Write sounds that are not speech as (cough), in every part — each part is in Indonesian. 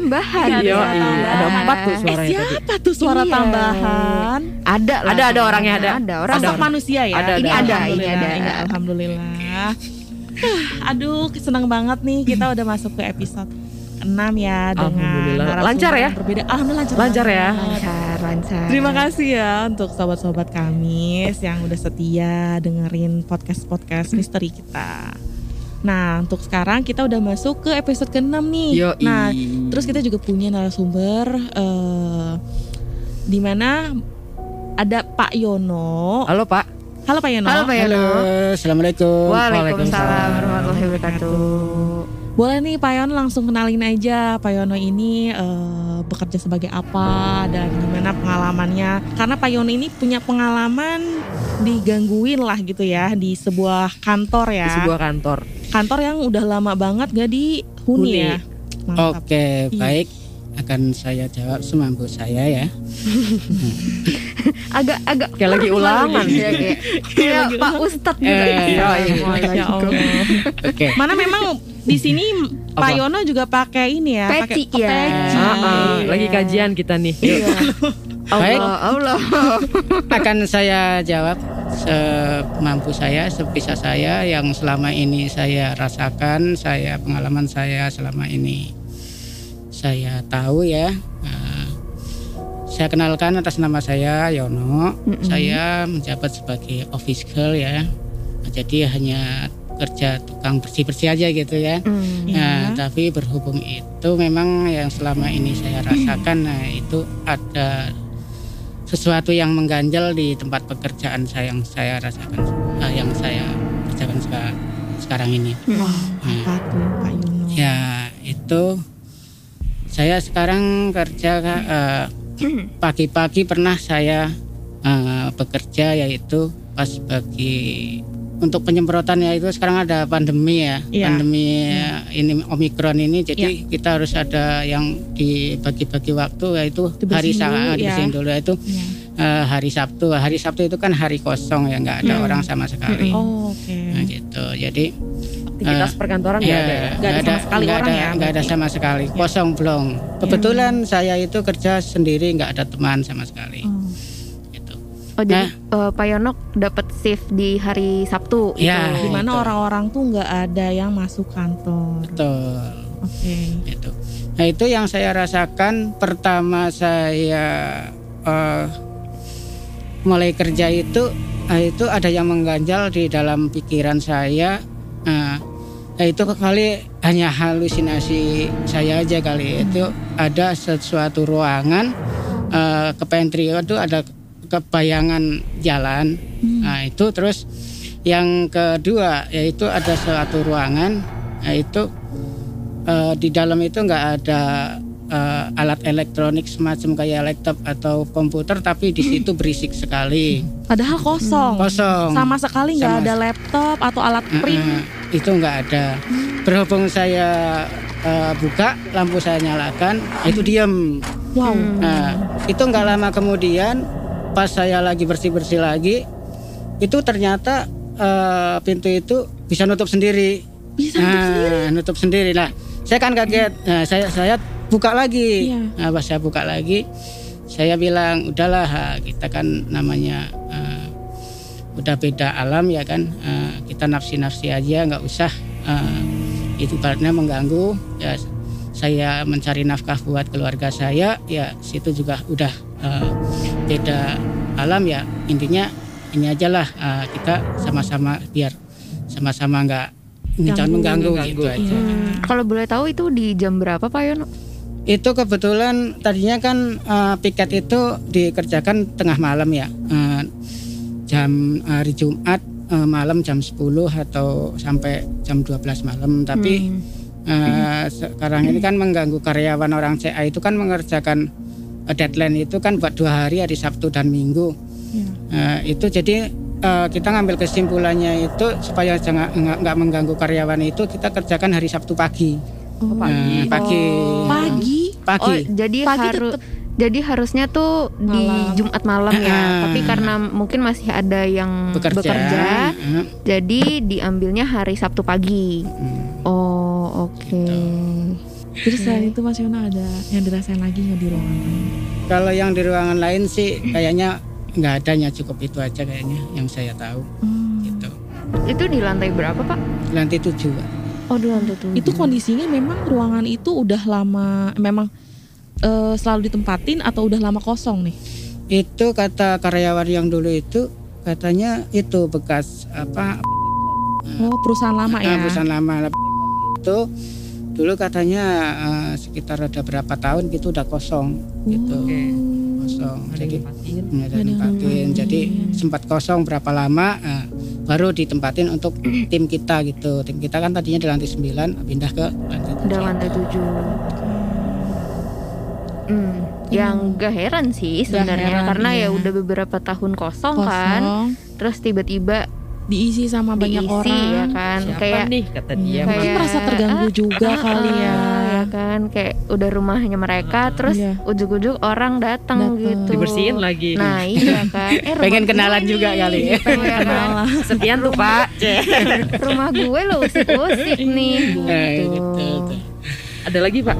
tambahan. Suara iya. Ada empat tuh Eh, suaranya tadi. siapa tuh suara Iya. tambahan? Ada lah. Ada, ada orangnya, ada. Ada orang. Sosok manusia ya. Ada, Ini ada, ini ada. ini Alhamdulillah. Aduh, senang banget nih kita udah masuk ke episode 6 ya dengan Lancar ya? Berbeda. Alhamdulillah lancar. Lancar ya? Lancar, lancar. Terima kasih ya untuk sobat-sobat Kamis yang udah setia dengerin podcast-podcast misteri kita. Nah, untuk sekarang kita udah masuk ke episode ke-6 nih. Yoi. Nah, terus kita juga punya narasumber eh di mana ada Pak Yono. Halo Pak. Halo Pak Yono. Halo Pak Halo, Yono. assalamualaikum. Waalaikumsalam warahmatullahi wabarakatuh. Boleh nih Pak Yono langsung kenalin aja Pak Yono ini eh, bekerja sebagai apa dan gimana pengalamannya. Karena Pak Yono ini punya pengalaman digangguin lah gitu ya di sebuah kantor ya. Di sebuah kantor. Kantor yang udah lama banget gak dihuni Huni. ya. Mantap. Oke, Iya. baik. Akan saya jawab semampu saya ya. (laughs) Agak agak Kayak lagi ulangan. ya, kayak, (laughs) Pak Ustadz juga. Eh, Iya, iya. Masya Allah. Oke. Mana memang di sini Pak Apa? Yono juga pakai ini ya, Peci, pakai ya. peci. Ah, ah, Iya. lagi kajian kita nih. Yuk. (laughs) Baik. Allah, Allah. Akan saya jawab semampu saya, sebisa saya yang selama ini saya rasakan, saya pengalaman saya selama ini saya tahu ya. Nah, saya kenalkan atas nama saya Yono. Saya menjabat sebagai office girl ya. Jadi hanya kerja tukang bersih-bersih aja gitu ya. Hmm. Nah, tapi berhubung itu memang yang selama ini saya rasakan, nah itu ada sesuatu yang mengganjal di tempat pekerjaan saya yang saya rasakan, ah, yang saya kerjakan seka- sekarang ini. Apa tuh Pak? Ya itu saya sekarang kerja eh, pagi-pagi pernah saya eh, bekerja yaitu pas bagi untuk penyemprotan ya itu sekarang ada pandemi ya Iya. pandemi eh, ini omikron ini jadi kita harus ada yang dibagi-bagi waktu yaitu hari Dibersihin Sa- dulu, ya. dulu itu Iya. eh, hari Sabtu hari Sabtu itu kan hari kosong ya nggak ada Hmm. orang sama sekali Oh, oke. nah gitu jadi Aktivitas perkantoran nggak Ya, ada ya? Nggak ada sama sekali nggak orang ada, ya, nggak ada sama sekali, kosong blong. Kebetulan saya itu kerja sendiri, nggak ada teman sama sekali. Oh. Gitu. Oh jadi Nah. eh, Pak Yono dapat shift di hari Sabtu Ya. itu. Di mana Itu. orang-orang tuh nggak ada yang masuk kantor. Betul. Oke. Gitu. Nah itu yang saya rasakan pertama saya eh, mulai kerja itu, nah, itu ada yang mengganjal di dalam pikiran saya. Nah, nah, itu kali hanya halusinasi saya aja kali itu ada sesuatu ruangan eh, ke pantry itu ada kebayangan jalan. Nah itu terus yang kedua yaitu ada suatu ruangan yaitu eh, di dalam itu nggak ada eh, alat elektronik semacam kayak laptop atau komputer tapi di situ berisik sekali Padahal kosong. kosong Sama sekali nggak ada laptop atau alat print. Eh, itu nggak ada berhubung saya eh, buka lampu saya nyalakan itu diam Wow. Nah, itu nggak lama kemudian pas saya lagi bersih-bersih lagi, itu ternyata eh, pintu itu bisa nutup sendiri. Bisa nah, nutup sendiri. Nah, saya kan kaget. Nah, saya saya buka lagi. Iya. Nah, pas saya buka lagi, saya bilang udahlah kita kan namanya eh, udah beda alam ya kan. Eh, kita nafsi-nafsi aja nggak usah eh, itu ibaratnya mengganggu ya saya mencari nafkah buat keluarga saya ya situ juga udah eh, beda alam ya intinya ini aja lah eh, kita sama-sama biar sama-sama nggak jangan Ganggu, mengganggu gitu aja. Hmm, Kalau boleh tahu itu di jam berapa Pak Yono? Itu kebetulan tadinya kan eh, piket itu dikerjakan tengah malam ya. Eh, jam hari Jumat eh, malam jam 10 atau sampai jam 12 malam tapi eh, sekarang ini kan mengganggu karyawan orang CA itu kan mengerjakan deadline itu kan buat dua hari hari Sabtu dan Minggu. Iya. Eh, itu jadi eh, kita ngambil kesimpulannya itu supaya jangan nggak mengganggu karyawan itu kita kerjakan hari Sabtu pagi. Oh, Eh, pagi. Pagi. Pagi. Oh, jadi Pagi harus Jadi harusnya tuh di Malam. Jumat malam ya. Ah. Tapi karena mungkin masih ada yang bekerja, eh, jadi diambilnya hari Sabtu pagi. mm. Oh, oke. Terus selain itu Mas Yono ada yang dirasain lagi nggak di ruangan lain? kalau yang di ruangan lain sih kayaknya nggak adanya cukup itu aja kayaknya yang saya tahu Hmm. gitu Itu di lantai berapa, Pak? lantai tujuh Pak. Oh, di lantai tujuh. Itu kondisinya memang ruangan itu udah lama memang eh, selalu ditempatin atau udah lama kosong nih? itu kata karyawan yang dulu itu katanya itu bekas apa Oh perusahaan lama eh, ya? perusahaan lama itu dulu katanya eh, sekitar ada berapa tahun gitu udah kosong gitu Oke. kosong Ada jadi nggak ada Ada tempatin jadi nempatin. sempat kosong berapa lama eh, baru ditempatin untuk (clears throat) tim kita gitu tim kita kan tadinya di lantai 9 pindah ke lantai tujuh. lantai tujuh. Hmm, yang gak heran sih sebenarnya heran, karena iya. ya udah beberapa tahun kosong, Kosong, kan, terus tiba-tiba diisi sama banyak diisi orang. ya kan, Siapa kayak nih kata Iya, dia mungkin kayak- merasa terganggu juga Ah, kali ya. ah, ya kan, kayak udah rumahnya mereka, terus Iya. ujuk-ujuk orang datang gitu. dibersihin lagi. Nah (laughs) iya kan, eh, Pengen kenalan nih, juga kali. gitu ya kan. Kenalan. Sekian tuh Pak. (laughs) Rumah gue lo usik-usik nih Eh, gitu. gitu, tuh. Ada lagi Pak.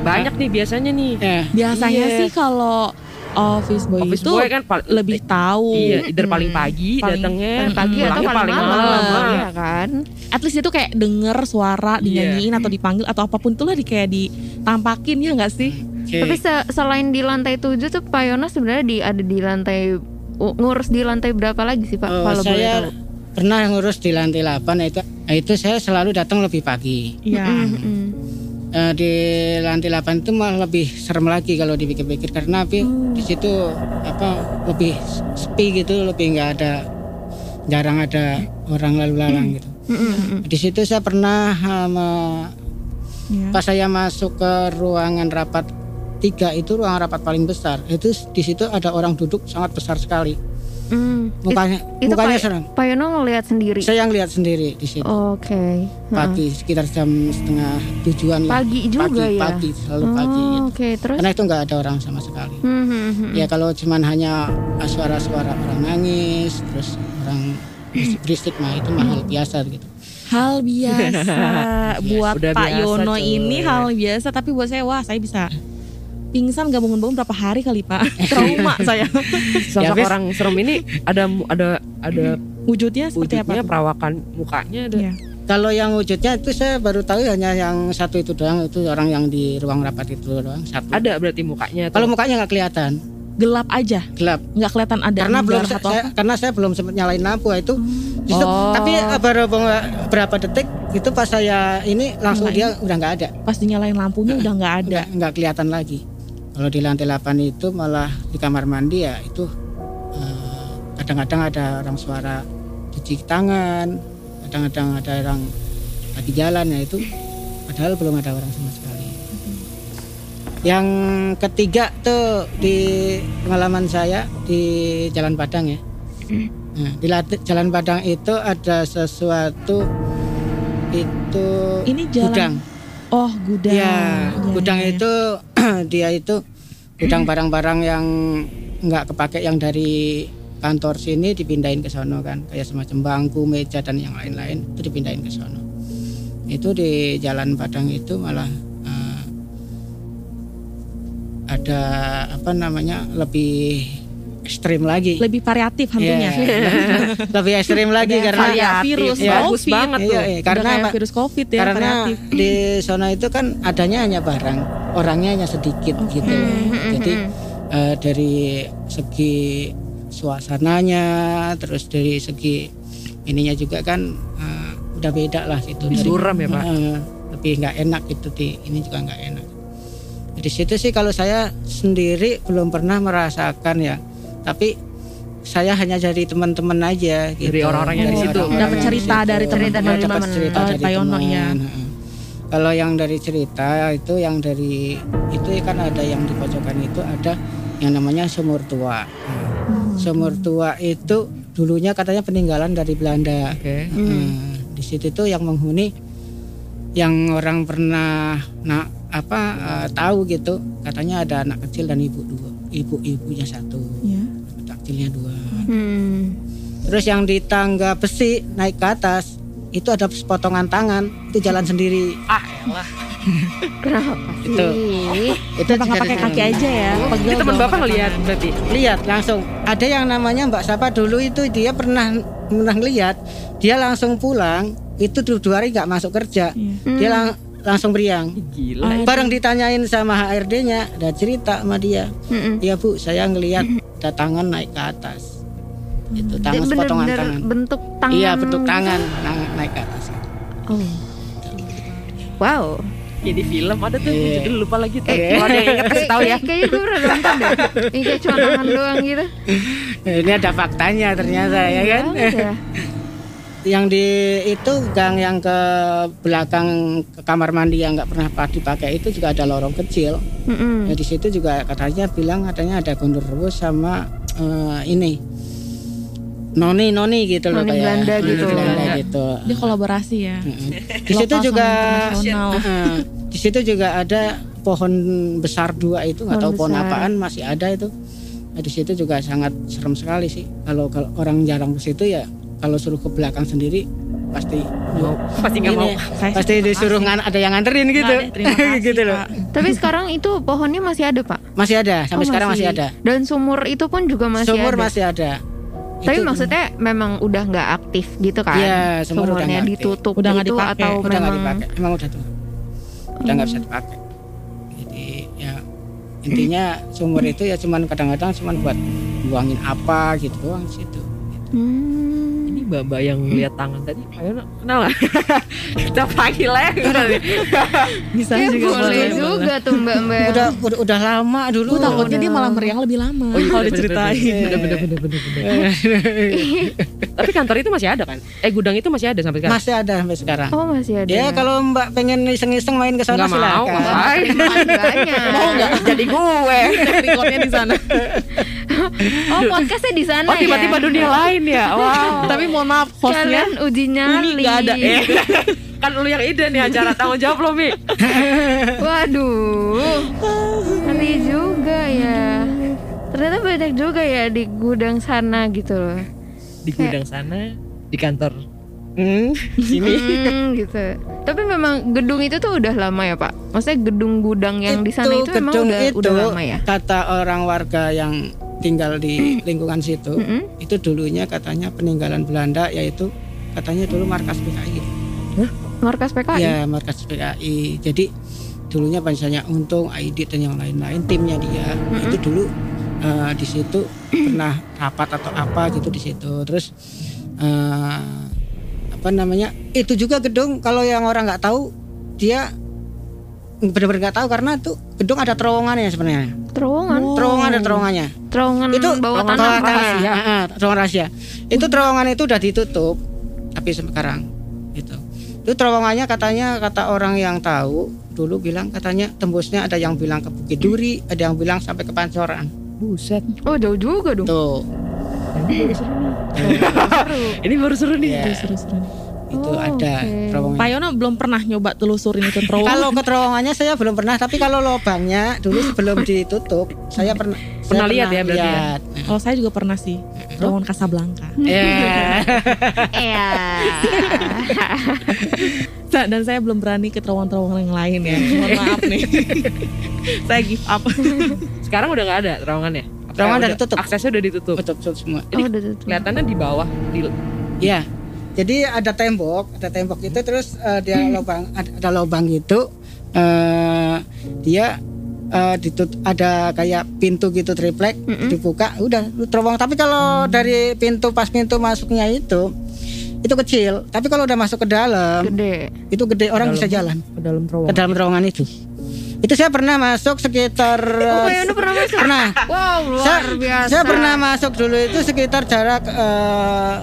Banyak nih biasanya nih. Biasanya Iya. sih kalau office boy Office itu boy kan lebih tahu. Iya, either Mm-mm. paling pagi Paling- datangnya, paling pagi atau pulangnya paling, malam, malam. ya kan At least itu kayak denger suara dinyanyiin atau dipanggil atau apa pun itulah di kayak ditampakin ya nggak sih? oke. tapi se- selain di lantai 7 tuh Pak Yono sebenarnya di ada di lantai ngurus di lantai berapa lagi sih Pak Oh, kalau boleh saya tahu pernah ngurus di lantai 8 itu nah, itu saya selalu datang lebih pagi Iya. Mm-mm. Eh, di lantai 8 itu malah lebih serem lagi kalau dipikir-pikir. Karena tapi di situ apa lebih sepi gitu lebih nggak ada jarang ada orang lalu lalang gitu. Mm-mm. di situ saya pernah me- Iya. pas saya masuk ke ruangan rapat tiga itu ruangan rapat paling besar. Itu di situ ada orang duduk sangat besar sekali Mm. mukanya itu mukanya Pak- serem Pak Yono ngelihat sendiri saya yang lihat sendiri di situ Oke. pagi sekitar jam setengah tujuan lah. Pagi juga pagi, ya? pagi selalu pagi Oh, gitu. Oke, terus karena itu nggak ada orang sama sekali Hmm, hmm, ya kalau cuman hanya suara-suara orang nangis terus orang berisik nah itu mah hal biasa gitu Hal biasa (laughs) buat Udah Pak biasa, Yono coy. ini hal biasa tapi buat saya wah saya bisa pingsan gak bangun-bangun berapa hari kali Pak. (laughs) Trauma saya. Sosok Ya, orang serem ini ada ada ada Wujudnya seperti wujudnya, apa? tuh? perawakan mukanya ada. Iya. kalau yang wujudnya itu saya baru tahu hanya yang satu itu doang itu orang yang di ruang rapat itu doang satu Ada berarti mukanya. kalau mukanya nggak kelihatan Gelap aja, gelap nggak kelihatan ada karena belum saya, atau saya- karena saya belum sempat nyalain lampu itu Justru- Oh. tapi eh, baru beberapa- berapa detik itu pas saya ini langsung Nyalain. dia udah nggak ada pas dinyalain lampunya udah nggak ada. nggak kelihatan lagi kalau di lantai 8 itu malah di kamar mandi ya itu eh, kadang-kadang ada orang suara cuci tangan kadang-kadang ada orang lagi jalan ya itu padahal belum ada orang sama sekali yang ketiga tuh di pengalaman saya di Jalan Padang ya Nah, di Jalan Padang itu ada sesuatu itu Ini jalan. gudang Oh gudang. Ya, Iya, gudang iya. itu (clears throat) dia itu gudang barang-barang yang nggak kepake yang dari kantor sini dipindahin ke sono kan, kayak semacam bangku, meja dan yang lain-lain itu dipindahin ke sono. Itu di Jalan Padang itu malah eh, ada apa namanya lebih ekstrim lagi. lebih variatif hantunya. Iya, (laughs) lebih ekstrim lagi Udah karena kayak virus Iya. bagus COVID. banget Iya, tuh. iya, karena virus covid ya karena variatif. di zona itu kan adanya hanya barang orangnya hanya sedikit gitu jadi eh, dari segi suasananya terus dari segi ininya juga kan eh, udah beda lah gitu Lebih Dari- suram ya, Pak? eh, lebih nggak enak gitu di ini juga nggak enak di situ sih kalau saya sendiri belum pernah merasakan ya tapi saya hanya dari teman-teman aja gitu. Dari orang-orang yang di situ. Dapat cerita dari teman-teman. dapat cerita dari teman. ya. Kalau yang dari cerita itu yang dari itu kan ada yang di pojokan itu ada yang namanya sumur tua. Hmm. Sumur tua itu dulunya katanya peninggalan dari Belanda. Oke. Nah, di situ tuh yang menghuni yang orang pernah nah apa eh, tahu gitu katanya ada anak kecil dan ibu dua, ibu-ibunya satu, Terus yang di tangga besi naik ke atas itu ada potongan tangan, itu jalan sendiri. Ah, elah. (laughs) Kenapa Itu. sih? Itu nggak pakai kaki aja ya? Pegel Ini teman bapak tangan. berarti. lihat langsung ada yang namanya Mbak Sapa dulu itu dia pernah pernah lihat dia langsung pulang itu dua, dua hari nggak masuk kerja Iya. dia lang- langsung beriang Gila. bareng ditanyain sama HRD-nya ada cerita sama dia Mm-mm. ya bu saya ngelihat ada tangan naik ke atas itu tangan sepotongan bener-bener tangan bentuk tangan. iya bentuk tangan na- naik ke atas Oh. Wow. Ya di film ada tuh, Iya. jadi lupa lagi tuh. Eh, Kalau ada yang inget kasih tahu ya. Kayak- (laughs) Kayaknya gue pernah nonton deh. Ini kayak cuma tangan doang gitu. ini ada faktanya ternyata ya kan ya. (laughs) yang di itu gang yang ke belakang ke kamar mandi yang nggak pernah dipakai itu juga ada lorong kecil Mm-mm. Ya di situ juga katanya bilang katanya ada gondor rebus sama eh, ini noni noni gitu loh Noni kayak Belanda gitu. Belanda gitu. Dia kolaborasi ya. Di situ juga internasional. (laughs) di situ juga ada pohon besar dua itu nggak Pohon tahu pohon besar. apaan masih ada itu. Nah, di situ juga sangat serem sekali sih. Kalau kalau orang jarang ke situ ya kalau suruh ke belakang sendiri pasti Pasti nggak mau. (laughs) Saya pasti disuruh ngan- ada yang nganterin gitu. (laughs) Kasih, gitu loh. Tapi sekarang itu pohonnya masih ada pak. Masih ada sampai Oh, sekarang masih ada. Dan sumur itu pun juga masih Sumur ada. masih ada. Tapi Itu- maksudnya memang udah nggak aktif gitu kan? Iya, sumur udah aktif. ditutup Udah nggak gitu dipakai. atau udah memang dipakai emang udah tuh udah nggak bisa dipakai jadi ya intinya sumur itu ya cuman kadang-kadang cuman buat buangin apa gitu doang situ Hmm. Mbak-mbak yang lihat tangan tadi, ayo kenal nggak? (laughs) Kita panggil aja. udah deh. Bisa Ya, juga boleh boleh. juga tuh mbak-mbak. udah udah, udah lama dulu Gue takutnya Udah. dia malah meriang lebih lama Oh iya, kalau bener, diceritain. Bener, bener, bener, bener, bener. Tapi kantor itu masih ada kan? Eh gudang itu masih ada sampai sekarang? masih ada sampai sekarang Oh masih ada. ya kalau mbak pengen iseng-iseng main ke sana mau, silakan harganya. Mau nggak? Jadi gue. Recordnya di sana. (laughs) (laughs) Oh podcastnya di sana Oh tiba-tiba ya. dunia lain ya. (laughs) Wow. Tapi mohon maaf hostnya Kalian uji nyali. Umi nggak ada. Eh, (laughs) kan lu yang ide nih acara tanggung jawab lo Mi. Waduh. Ngeri juga ya. Ternyata banyak juga ya di gudang sana gitu loh. Di gudang sana, di kantor. Hmm, sini. Hmm, gitu. Tapi memang gedung itu tuh udah lama ya Pak. Maksudnya gedung gudang yang di sana itu, memang udah itu, udah lama ya. kata orang warga yang tinggal di lingkungan situ Mm-mm. itu dulunya katanya peninggalan Belanda yaitu katanya dulu markas PKI Markas PKI. Ya markas PKI. Jadi dulunya misalnya Untung, Aidit dan yang lain-lain timnya dia itu dulu eh, di situ pernah rapat atau apa gitu di situ. Terus eh, apa namanya? Itu juga gedung kalau yang orang nggak tahu dia benar-benar nggak tahu karena tuh gedung ada terowongannya sebenarnya. Terowongan. Terowongan ada terowongannya. Terowongan Itu bawah terowongan tanah. rahasia. Ah, ah, terowongan rahasia. Itu terowongan itu udah ditutup tapi sekarang gitu. Itu terowongannya katanya kata orang yang tahu dulu bilang katanya tembusnya ada yang bilang ke Bukit Duri, ada yang bilang sampai ke Pancoran. Buset. Oh jauh juga dong. Tuh. Ini baru seru nih. Ya, Seru-seru nih. Itu Oh, ada oke. terowongan. Pak Yono belum pernah nyoba telusurin itu terowongan. Kalau ke terowongannya saya belum pernah, tapi kalau lubangnya dulu sebelum ditutup saya pernah saya Pernah lihat ya berarti ya? lihat. Kalau saya juga pernah sih. Terowongan Casablanca. Ya. (laughs) Iya. Sa- Dan saya belum berani ke terowongan-terowongan yang lain ya. Mohon maaf nih. (laughs) saya give up. (laughs) Sekarang udah nggak ada terowongannya. Terowongan udah ditutup. Aksesnya udah ditutup. Tutup, tutup semua. Oh, udah tutup. Kelihatannya di bawah di Ya, jadi ada tembok, ada tembok itu terus eh, dia lubang ada, ada lubang gitu. eh dia eh, ditut ada kayak pintu gitu triplek Mm-mm. dibuka, udah terowongan. Tapi kalau dari pintu pas pintu masuknya itu itu kecil. Tapi kalau udah masuk ke dalam Gede. itu gede orang bisa jalan ke dalam ke terowongan. dalam terowongan itu. Itu saya pernah masuk sekitar Oh, pernah masuk? pernah. Wow, luar saya, biasa. saya pernah masuk dulu itu sekitar jarak eh,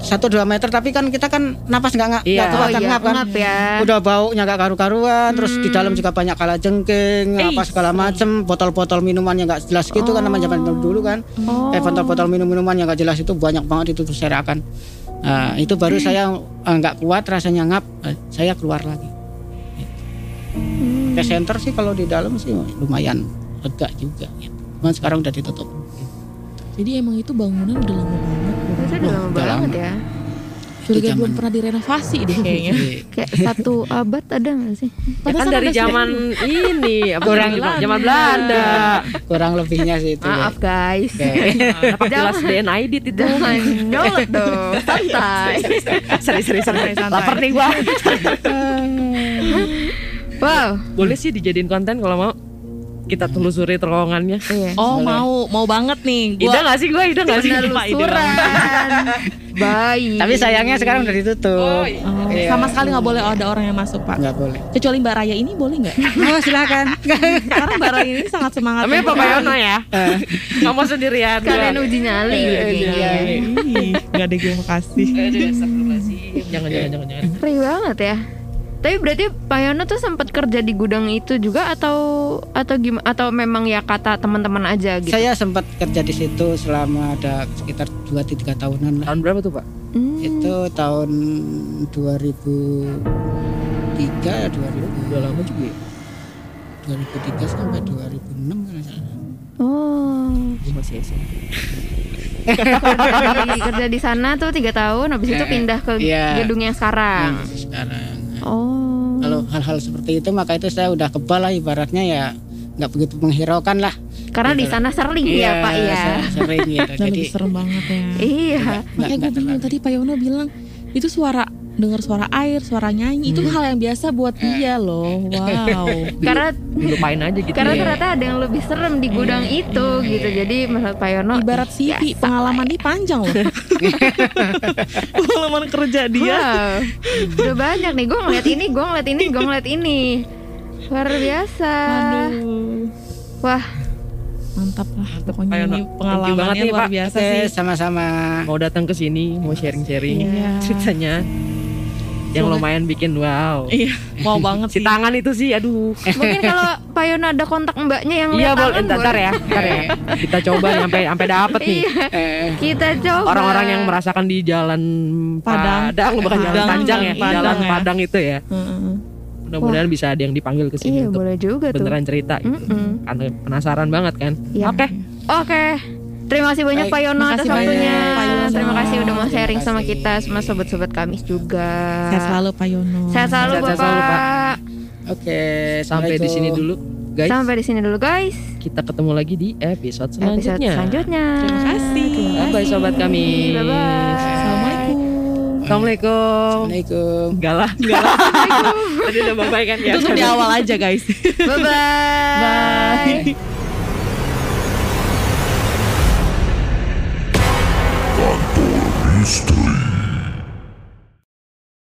satu dua meter tapi kan kita kan napas nggak nggak Iya. Oh kuat kan iya, ngap kan ngap ya. udah baunya nggak karu-karuan terus di dalam juga banyak kala jengking apa segala macem botol-botol minuman yang nggak jelas gitu kan namanya zaman dulu kan Oh. eh botol-botol minum-minuman yang nggak jelas itu banyak banget itu berserakan nah, itu baru saya eh, nggak kuat rasanya ngap eh, saya keluar lagi Hmm. ke center sih kalau di dalam sih lumayan lega juga gitu. Cuman sekarang udah ditutup. Jadi emang itu bangunan udah lama banget. Itu udah lama banget lama. ya. Zaman- belum pernah direnovasi deh kayaknya. Iya. (laughs) Kayak satu abad ada nggak sih? Ya kan dari zaman ini (laughs) apa Kurang zaman Belanda. Kurang lebihnya sih itu. ya. Maaf guys. Oke. (laughs) Dapat jelas DNID itu. Jangan nyolot dong, santai. Seri seri seri. Santai. Lapar nih gua. Wow. Boleh sih dijadiin konten kalau mau. Kita telusuri terowongannya. Iya. (laughs) Oh mau mau banget nih. Ida Gua gak sih gue? Ida gak sih? Penelusuran. (laughs) Baik. Tapi sayangnya sekarang udah ditutup. Oh, Iya. sama sekali nggak boleh ada orang yang masuk pak. Nggak boleh. Kecuali Mbak Raya ini boleh nggak? (laughs) Oh silakan. Karena Mbak Raya ini sangat semangat. Namanya untuk Papa Yono ya. Gak mau sendirian. Kalian uji nyali Iya, iya. Nggak ada gue makasih. Jangan jangan jangan jangan. Ngeri banget ya. Tapi berarti Pak Yono tuh sempat kerja di gudang itu juga atau atau gimana atau memang ya kata teman-teman aja gitu. Saya sempat kerja di situ selama ada sekitar 2-3 tahunan lah. Tahun berapa tuh pak? Hmm. Itu tahun 2003 2000 Udah lama juga ya. 2003 sampai 2006 kan salah. Oh. Gue masih SMP. kerja, di, kerja di sana tuh tiga tahun, habis itu Eh, pindah ke iya. gedung yang sekarang. Yang sekarang. Oh. Kalau hal-hal seperti itu maka itu saya udah kebal lah ibaratnya ya nggak begitu menghiraukan lah. Karena di sana sering ya Pak ya. se- Sering gitu. Dan Jadi lebih serem banget ya. Iya. Makanya gue nggak bingung tadi Pak Yono bilang itu suara dengar suara air, suara nyanyi itu hal yang biasa buat dia loh. Wow. (laughs) Karena Dilupain aja gitu. karena ya. ternyata ada yang lebih serem di gudang itu gitu. Jadi menurut Pak Yono Ibarat CV biasa. pengalaman dia panjang loh. (laughs) pengalaman kerja dia. Wow. Udah banyak nih. Gue ngeliat ini, gue ngeliat ini, gue ngeliat ini. Luar biasa. Aduh. Wah, Mantap lah. Pokoknya ini pengalamannya banget nih, luar Pak. biasa Oke, sih. sama-sama. mau datang ke sini, mau sharing-sharing Iya. ceritanya. Yang lumayan bikin wow. Iya, mau (laughs) banget Si sih. tangan itu sih, aduh. mungkin kalau Pak Yono ada kontak mbaknya yang Iya lihat boleh, ntar ya, ntar ya. (laughs) Kita coba sampai sampai dapet nih. Iya, Eh, kita coba. Orang-orang yang merasakan di jalan Padang. Padang, bukan jalan Padang, panjang ya, Padang jalan ya. Padang itu ya. Heeh. Mudah-mudahan bisa ada yang dipanggil ke Iya, sini untuk boleh juga tuh. beneran cerita. Gitu. Karena penasaran banget kan. Iya. Oke, Oke. Terima kasih banyak Baik, Pak Yono atas banyak, waktunya. Pak Yono. Terima kasih udah mau sharing sama kita sama sobat-sobat Kamis juga. Sehat selalu Pak Yono. Sehat selalu Sehat Bapak. selalu, Pak. Oke, sampai di sini dulu, guys. Sampai di sini dulu guys. Kita ketemu lagi di episode Episode selanjutnya. selanjutnya. Terima kasih. Terima Bye bye sobat kami. Bye bye. Assalamualaikum. Assalamualaikum. Assalamualaikum. Enggak lah, enggak lah. Tadi udah bye bye kan ya. Itu tuh di awal aja guys. Bye bye. Bye. Mistério.